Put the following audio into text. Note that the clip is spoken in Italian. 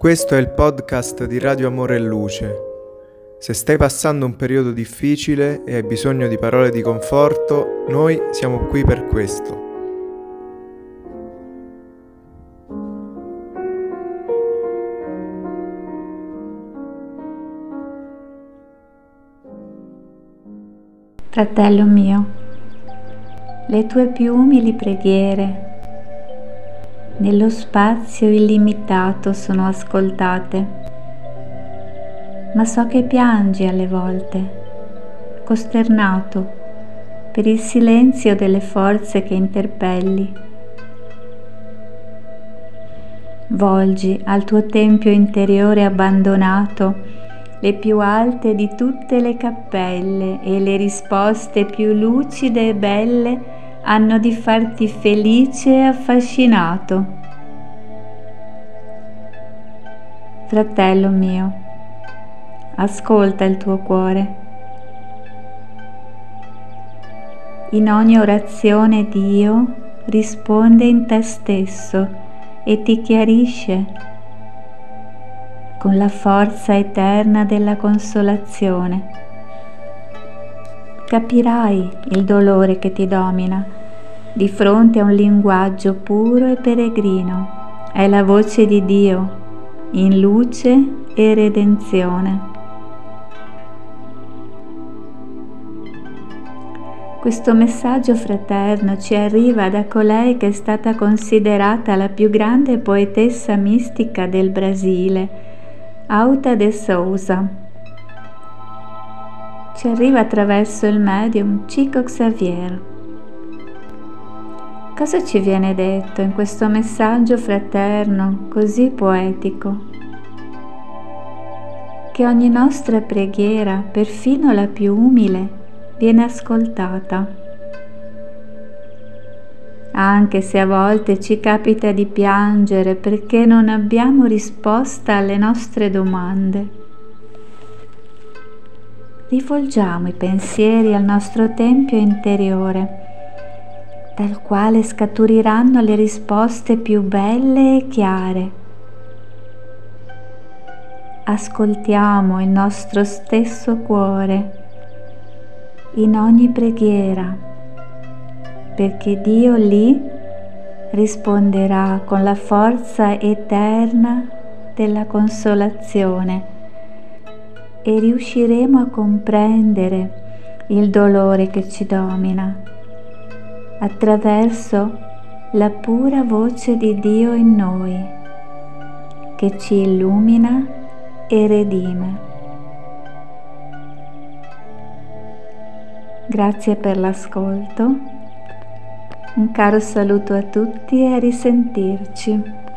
Questo è il podcast di Radio Amore e Luce. Se stai passando un periodo difficile e hai bisogno di parole di conforto, noi siamo qui per questo. Fratello mio, le tue più umili preghiere nello spazio illimitato sono ascoltate, ma so che piangi alle volte, costernato per il silenzio delle forze che interpelli. Volgi al tuo tempio interiore abbandonato le più alte di tutte le cappelle e le risposte più lucide e belle hanno di farti felice e affascinato. Fratello mio, ascolta il tuo cuore. In ogni orazione Dio risponde in te stesso e ti chiarisce con la forza eterna della consolazione capirai il dolore che ti domina di fronte a un linguaggio puro e peregrino. È la voce di Dio in luce e redenzione. Questo messaggio fraterno ci arriva da colei che è stata considerata la più grande poetessa mistica del Brasile, Auta de Souza ci arriva attraverso il medium Chico Xavier. Cosa ci viene detto in questo messaggio fraterno così poetico? Che ogni nostra preghiera, perfino la più umile, viene ascoltata. Anche se a volte ci capita di piangere perché non abbiamo risposta alle nostre domande rivolgiamo i pensieri al nostro tempio interiore, dal quale scaturiranno le risposte più belle e chiare. Ascoltiamo il nostro stesso cuore in ogni preghiera, perché Dio lì risponderà con la forza eterna della consolazione e riusciremo a comprendere il dolore che ci domina attraverso la pura voce di Dio in noi che ci illumina e redime. Grazie per l'ascolto, un caro saluto a tutti e a risentirci.